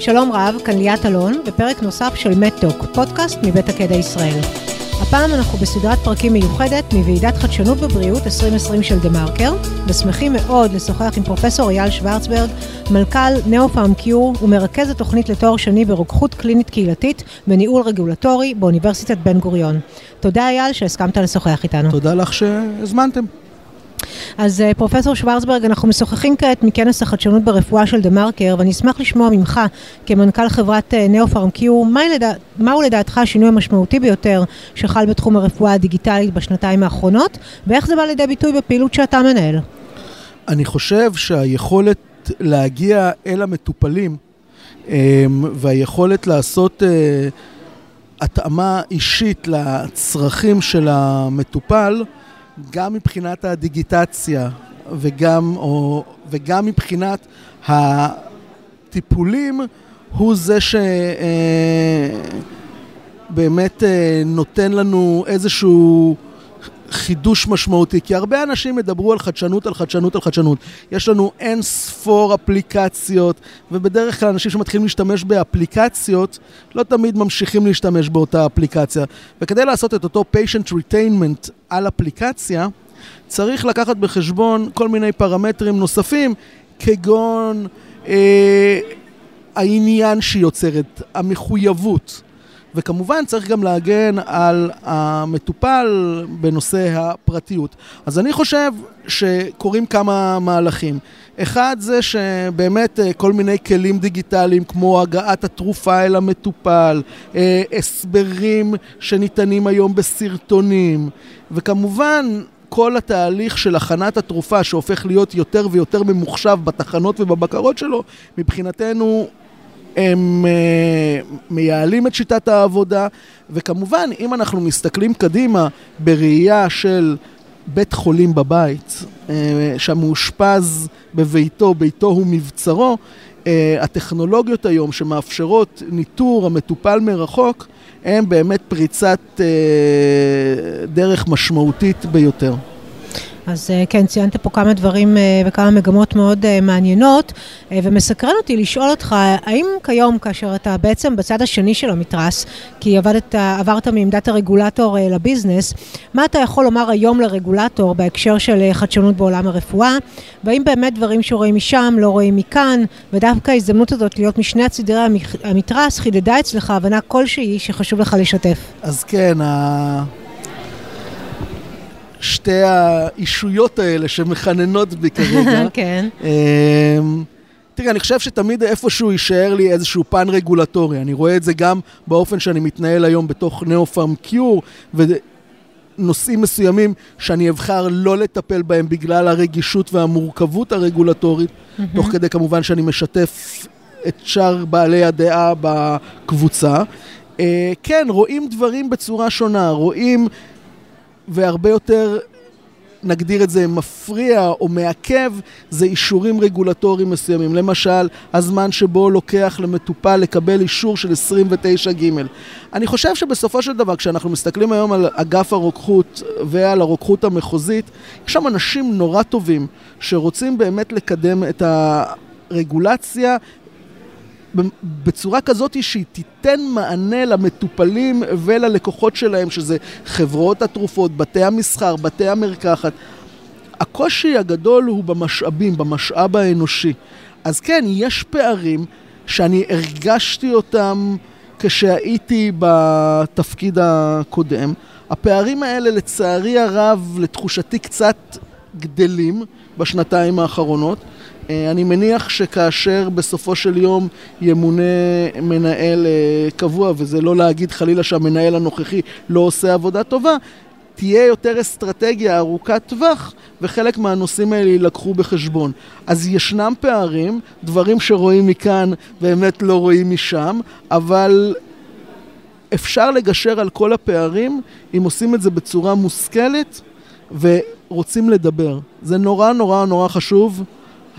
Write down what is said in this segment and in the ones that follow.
שלום רב, כאן ליאת אלון, בפרק נוסף של מדטוק, פודקאסט מבית הקדע ישראל. הפעם אנחנו בסדרת פרקים מיוחדת מוועידת חדשנות בבריאות 2020 של דה מרקר, ושמחים מאוד לשוחח עם פרופסור אייל שוורצברג, מנכ"ל נאופארם קיור ומרכז התוכנית לתואר שני ברוקחות קלינית קהילתית וניהול רגולטורי באוניברסיטת בן גוריון. תודה אייל שהסכמת לשוחח איתנו. תודה לך שהזמנתם. אז אה, פרופסור שוורצברג, אנחנו משוחחים כעת מכנס החדשנות ברפואה של דה מרקר, ואני אשמח לשמוע ממך, כמנכ"ל חברת אה, נאופארם קיור, מהו לדעתך השינוי המשמעותי ביותר שחל בתחום הרפואה הדיגיטלית בשנתיים האחרונות, ואיך זה בא לידי ביטוי בפעילות שאתה מנהל? אני חושב שהיכולת להגיע אל המטופלים אמ, והיכולת לעשות אה, התאמה אישית לצרכים של המטופל, גם מבחינת הדיגיטציה וגם, או, וגם מבחינת הטיפולים, הוא זה שבאמת אה, אה, נותן לנו איזשהו חידוש משמעותי, כי הרבה אנשים ידברו על חדשנות, על חדשנות, על חדשנות. יש לנו אין ספור אפליקציות, ובדרך כלל אנשים שמתחילים להשתמש באפליקציות, לא תמיד ממשיכים להשתמש באותה אפליקציה. וכדי לעשות את אותו patient retainment על אפליקציה, צריך לקחת בחשבון כל מיני פרמטרים נוספים, כגון אה, העניין שהיא יוצרת, המחויבות. וכמובן צריך גם להגן על המטופל בנושא הפרטיות. אז אני חושב שקורים כמה מהלכים. אחד זה שבאמת אה, כל מיני כלים דיגיטליים כמו הגעת התרופה אל המטופל, אה, הסברים שניתנים היום בסרטונים, וכמובן כל התהליך של הכנת התרופה שהופך להיות יותר ויותר ממוחשב בתחנות ובבקרות שלו, מבחינתנו הם uh, מייעלים את שיטת העבודה, וכמובן, אם אנחנו מסתכלים קדימה בראייה של בית חולים בבית, uh, שהמאושפז בביתו, ביתו הוא מבצרו, uh, הטכנולוגיות היום שמאפשרות ניטור המטופל מרחוק, הן באמת פריצת uh, דרך משמעותית ביותר. אז אה, כן, ציינת פה כמה דברים אה, וכמה מגמות מאוד אה, מעניינות, ומסקרן אותי לשאול אותך, האם כיום, כאשר אתה בעצם בצד השני של המתרס, כי עבדת, עברת מעמדת הרגולטור לביזנס, מה אתה יכול לומר היום לרגולטור בהקשר של חדשנות בעולם הרפואה, והאם באמת דברים שרואים משם לא רואים מכאן, ודווקא ההזדמנות הזאת להיות משני הצידי המתרס חידדה אצלך הבנה כלשהי שחשוב לך לשתף. אז כן. שתי האישויות האלה שמחננות בי כרגע. כן. אמ, תראה, אני חושב שתמיד איפשהו יישאר לי איזשהו פן רגולטורי. אני רואה את זה גם באופן שאני מתנהל היום בתוך נאו-פארם קיור, ונושאים מסוימים שאני אבחר לא לטפל בהם בגלל הרגישות והמורכבות הרגולטורית, תוך כדי כמובן שאני משתף את שאר בעלי הדעה בקבוצה. אה, כן, רואים דברים בצורה שונה, רואים והרבה יותר, נגדיר את זה, מפריע או מעכב, זה אישורים רגולטוריים מסוימים. למשל, הזמן שבו לוקח למטופל לקבל אישור של 29ג. אני חושב שבסופו של דבר, כשאנחנו מסתכלים היום על אגף הרוקחות ועל הרוקחות המחוזית, יש שם אנשים נורא טובים שרוצים באמת לקדם את הרגולציה בצורה כזאת שהיא תיתן מענה למטופלים וללקוחות שלהם, שזה חברות התרופות, בתי המסחר, בתי המרקחת. הקושי הגדול הוא במשאבים, במשאב האנושי. אז כן, יש פערים שאני הרגשתי אותם כשהייתי בתפקיד הקודם. הפערים האלה, לצערי הרב, לתחושתי קצת גדלים בשנתיים האחרונות. אה, אני מניח שכאשר בסופו של יום ימונה מנהל אה, קבוע, וזה לא להגיד חלילה שהמנהל הנוכחי לא עושה עבודה טובה, תהיה יותר אסטרטגיה ארוכת טווח, וחלק מהנושאים האלה יילקחו בחשבון. אז ישנם פערים, דברים שרואים מכאן באמת לא רואים משם, אבל אפשר לגשר על כל הפערים אם עושים את זה בצורה מושכלת ורוצים לדבר. זה נורא נורא נורא חשוב.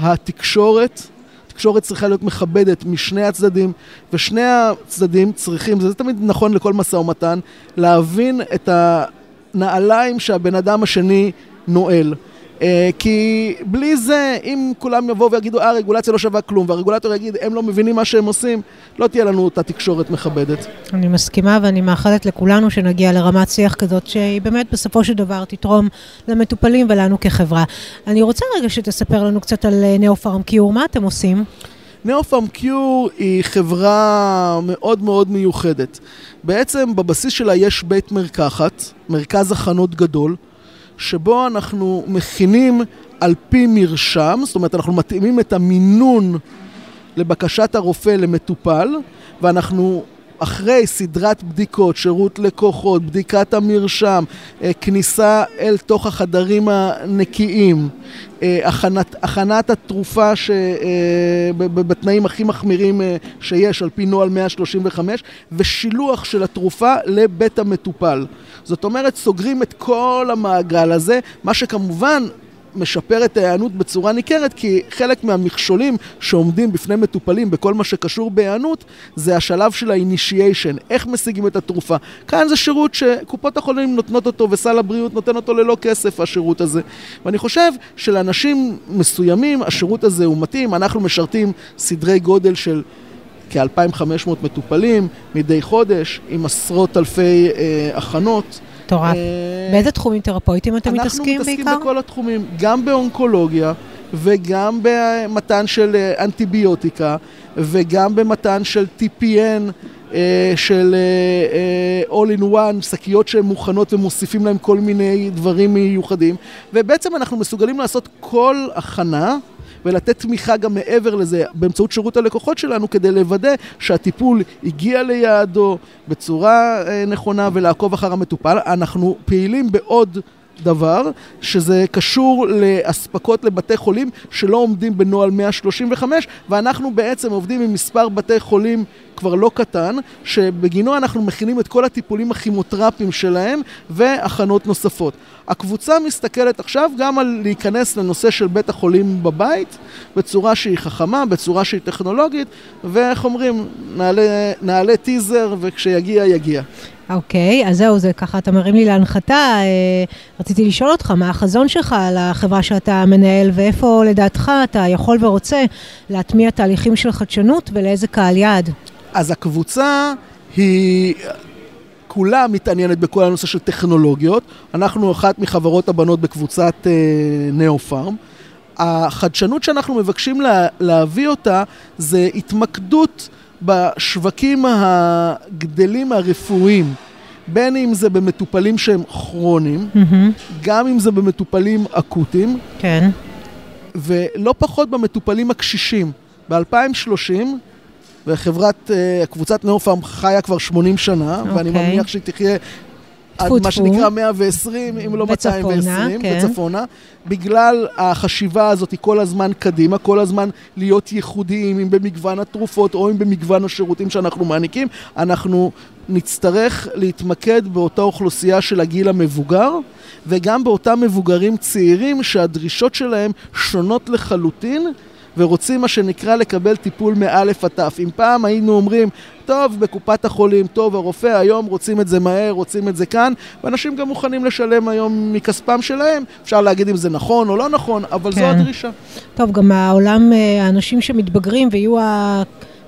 התקשורת, התקשורת צריכה להיות מכבדת משני הצדדים, ושני הצדדים צריכים, זה תמיד נכון לכל משא ומתן, להבין את הנעליים שהבן אדם השני נועל. אה, כי בלי זה, אם כולם יבואו ויגידו, אה, הרגולציה לא שווה כלום, והרגולטור יגיד, הם לא מבינים מה שהם עושים, לא תהיה לנו אותה תקשורת מכבדת. אני מסכימה ואני מאחלת לכולנו שנגיע לרמת שיח כזאת, שהיא באמת בסופו של דבר תתרום למטופלים ולנו כחברה. אני רוצה רגע שתספר לנו קצת על נאו-פארם קיור, מה אתם עושים? נאו-פארם קיור היא חברה מאוד מאוד מיוחדת. בעצם בבסיס שלה יש בית מרקחת, מרכז הכנות גדול, שבו אנחנו מכינים על פי מרשם, זאת אומרת אנחנו מתאימים את המינון לבקשת הרופא למטופל, ואנחנו אחרי סדרת בדיקות, שירות לקוחות, בדיקת המרשם, אה, כניסה אל תוך החדרים הנקיים, אה, הכנת, הכנת התרופה ש, אה, בתנאים הכי מחמירים שיש על פי נוהל 135 ושילוח של התרופה לבית המטופל. זאת אומרת, סוגרים את כל המעגל הזה, מה שכמובן משפר את ההיענות בצורה ניכרת, כי חלק מהמכשולים שעומדים בפני מטופלים בכל מה שקשור בהיענות, זה השלב של ה-initiation, איך משיגים את התרופה. כאן זה שירות שקופות החולים נותנות אותו וסל הבריאות נותן אותו ללא כסף, השירות הזה. ואני חושב שלאנשים מסוימים השירות הזה הוא מתאים, אנחנו משרתים סדרי גודל של כ-2,500 מטופלים מדי חודש, עם עשרות אלפי אה, הכנות. מטורף. אה, באיזה תחומים תרפויטיים אתם מתעסקים בעיקר? אנחנו מתעסקים בכל התחומים, גם באונקולוגיה וגם במתן של אה, אנטיביוטיקה וגם במתן של TPN. אה, של All in One, שקיות שהן מוכנות ומוסיפים להן כל מיני דברים מיוחדים ובעצם אנחנו מסוגלים לעשות כל הכנה ולתת תמיכה גם מעבר לזה באמצעות שירות הלקוחות שלנו כדי לוודא שהטיפול הגיע ליעדו בצורה אה, נכונה ולעקוב אחר המטופל. אנחנו פעילים בעוד דבר, שזה קשור לאספקות לבתי חולים שלא עומדים בנוהל 135, ואנחנו בעצם עובדים עם מספר בתי חולים כבר לא קטן, שבגינו אנחנו מכינים את כל הטיפולים הכימותרפיים שלהם והכנות נוספות. הקבוצה מסתכלת עכשיו גם על להיכנס לנושא של בית החולים בבית, בצורה שהיא חכמה, בצורה שהיא טכנולוגית, ואיך אומרים, נעלה, נעלה טיזר וכשיגיע, יגיע. אוקיי, אז זהו, זה ככה, אתה מרים לי להנחתה. אה, רציתי לשאול אותך, מה החזון שלך על החברה שאתה מנהל, ואיפה לדעתך אתה יכול ורוצה להטמיע תהליכים של חדשנות ולאיזה קהל יעד? אז הקבוצה היא... כולה מתעניינת בכל הנושא של טכנולוגיות. אנחנו אחת מחברות הבנות בקבוצת אה, נאו-פארם. החדשנות שאנחנו מבקשים לה, להביא אותה זה התמקדות בשווקים הגדלים הרפואיים, בין אם זה במטופלים שהם כרוניים, mm-hmm. גם אם זה במטופלים אקוטיים, כן. ולא פחות במטופלים הקשישים. ב-2030, וחברת, uh, קבוצת נאופארם חיה כבר 80 שנה, okay. ואני אוקיי. מניח שהיא תחיה עד מה שנקרא 120, אם לא 220, כן. וצפונה, בגלל החשיבה הזאת כל הזמן קדימה, כל הזמן להיות ייחודיים, אם במגוון התרופות או אם במגוון השירותים שאנחנו מעניקים, אנחנו נצטרך להתמקד באותה אוכלוסייה של הגיל המבוגר, וגם באותם מבוגרים צעירים שהדרישות שלהם שונות לחלוטין. ורוצים מה שנקרא לקבל טיפול מאלף עד תף. אם פעם היינו אומרים, טוב, בקופת החולים, טוב, הרופא, היום רוצים את זה מהר, רוצים את זה כאן, ואנשים גם מוכנים לשלם היום מכספם שלהם. אפשר להגיד אם זה נכון או לא נכון, אבל כן. זו הדרישה. טוב, גם העולם, אה, האנשים שמתבגרים ויהיו ה...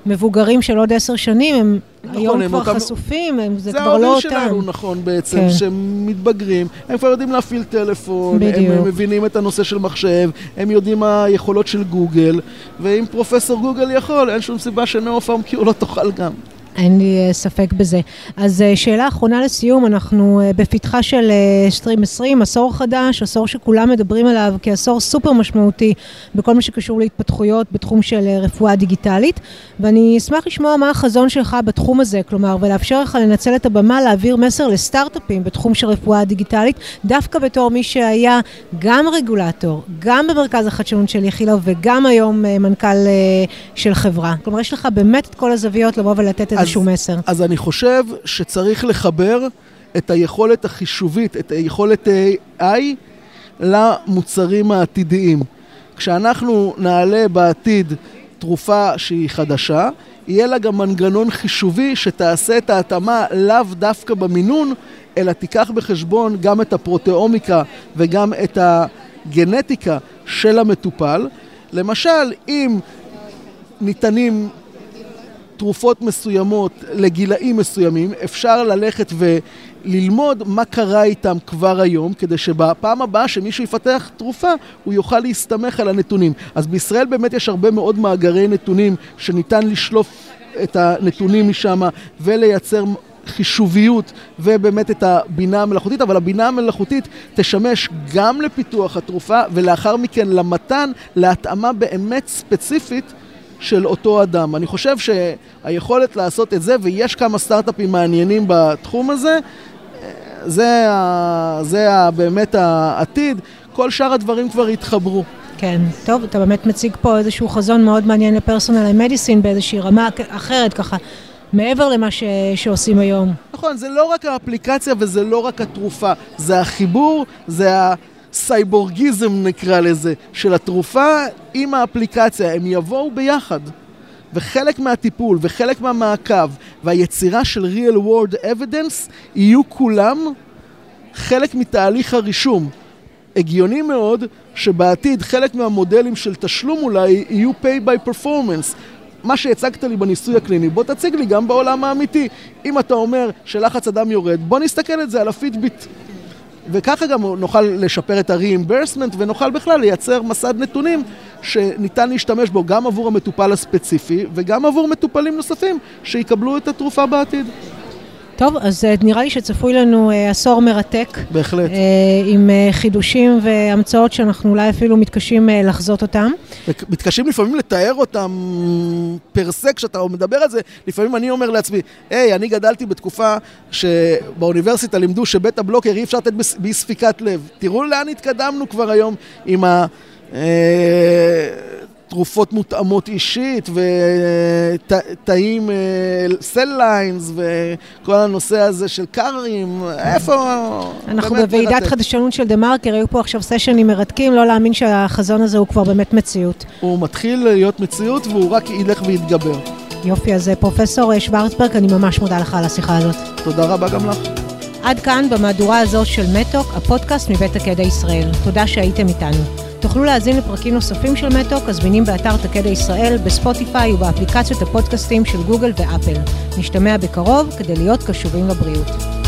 מבוגרים של עוד עשר שנים, הם נכון, היום הם כבר אותם... חשופים, הם, זה, זה כבר לא אותם. זה ההורים שלנו, נכון, בעצם, כן. שהם מתבגרים, הם כבר יודעים להפעיל טלפון, בדיוק. הם, הם מבינים את הנושא של מחשב, הם יודעים מה היכולות של גוגל, ואם פרופסור גוגל יכול, אין שום סיבה שנאו פארם קיור לא תוכל גם. אין לי אה, ספק בזה. אז אה, שאלה אחרונה לסיום, אנחנו אה, בפתחה של 2020, עשור חדש, עשור שכולם מדברים עליו כעשור סופר משמעותי בכל מה שקשור להתפתחויות בתחום של רפואה דיגיטלית, ואני אשמח לשמוע מה החזון שלך בתחום הזה, כלומר, ולאפשר לך לנצל את הבמה להעביר מסר לסטארט-אפים בתחום של רפואה דיגיטלית, דווקא בתור מי שהיה גם רגולטור, גם במרכז החדשנות של יחילוב וגם היום מנכ"ל של חברה. כלומר, יש לך באמת את כל הזוויות לבוא ולתת את איזשהו מסר. אז אני חושב שצריך לחבר את היכולת החישובית, את היכולת AI למוצרים העתידיים. כשאנחנו נעלה בעתיד תרופה שהיא חדשה, יהיה לה גם מנגנון חישובי שתעשה את ההתאמה לאו דווקא במינון, אלא תיקח בחשבון גם את הפרוטאומיקה וגם את הגנטיקה של המטופל. למשל, אם ניתנים תרופות מסוימות לגילאים מסוימים, אפשר ללכת וללמוד מה קרה איתם כבר היום, כדי שבפעם הבאה שמישהו יפתח תרופה, הוא יוכל להסתמך על הנתונים. אז בישראל באמת יש הרבה מאוד מאגרי נתונים שניתן לשלוף את הנתונים משם ולייצר חישוביות ובאמת את הבינה המלאכותית, אבל הבינה המלאכותית תשמש גם לפיתוח התרופה ולאחר מכן למתן, להתאמה באמת ספציפית של אותו אדם. אני חושב שהיכולת לעשות את זה, ויש כמה סטארט-אפים מעניינים בתחום הזה, זה, זה באמת העתיד. כל שאר הדברים כבר התחברו. כן, טוב, אתה באמת מציג פה איזשהו חזון מאוד מעניין לפרסונל מדיסין באיזושהי רמה אחרת, ככה, מעבר למה ש... שעושים היום. נכון, זה לא רק האפליקציה וזה לא רק התרופה, זה החיבור, זה ה... סייבורגיזם נקרא לזה, של התרופה עם האפליקציה, הם יבואו ביחד. וחלק מהטיפול וחלק מהמעקב והיצירה של real world evidence יהיו כולם חלק מתהליך הרישום. הגיוני מאוד שבעתיד חלק מהמודלים של תשלום אולי יהיו pay by performance. מה שהצגת לי בניסוי הקליני, בוא תציג לי גם בעולם האמיתי. אם אתה אומר שלחץ הדם יורד, בוא נסתכל את זה על הפידביט. וככה גם נוכל לשפר את ה-reimbursement ונוכל בכלל לייצר מסד נתונים שניתן להשתמש בו גם עבור המטופל הספציפי וגם עבור מטופלים נוספים שיקבלו את התרופה בעתיד. טוב, אז אה, נראה לי שצפוי לנו אה, עשור מרתק. בהחלט. אה, עם חידושים והמצאות שאנחנו אולי אפילו מתקשים לחזות אותם. מתקשים לפעמים לתאר אותם פר סה, כשאתה מדבר על זה, לפעמים אני אומר לעצמי, היי, אני גדלתי בתקופה שבאוניברסיטה לימדו שבית הבלוקר אי אפשר לתת באי ספיקת לב. תראו לאן התקדמנו כבר היום עם ה... תרופות מותאמות אישית ותאים, סל ליינס וכל הנושא הזה של קארים, איפה... אנחנו בוועידת חדשנות של דה מרקר, היו פה עכשיו סשנים מרתקים, לא להאמין שהחזון הזה הוא כבר באמת מציאות. הוא מתחיל להיות מציאות והוא רק ילך ויתגבר. יופי, אז פרופסור שוורצברג, אני ממש מודה לך על השיחה הזאת. תודה רבה גם לך. עד כאן במהדורה הזו של מתוק, הפודקאסט מבית הקדע ישראל. תודה שהייתם איתנו. תוכלו להאזין לפרקים נוספים של מתוק, הזמינים באתר תקדע ישראל, בספוטיפיי ובאפליקציות הפודקאסטים של גוגל ואפל. נשתמע בקרוב כדי להיות קשובים לבריאות.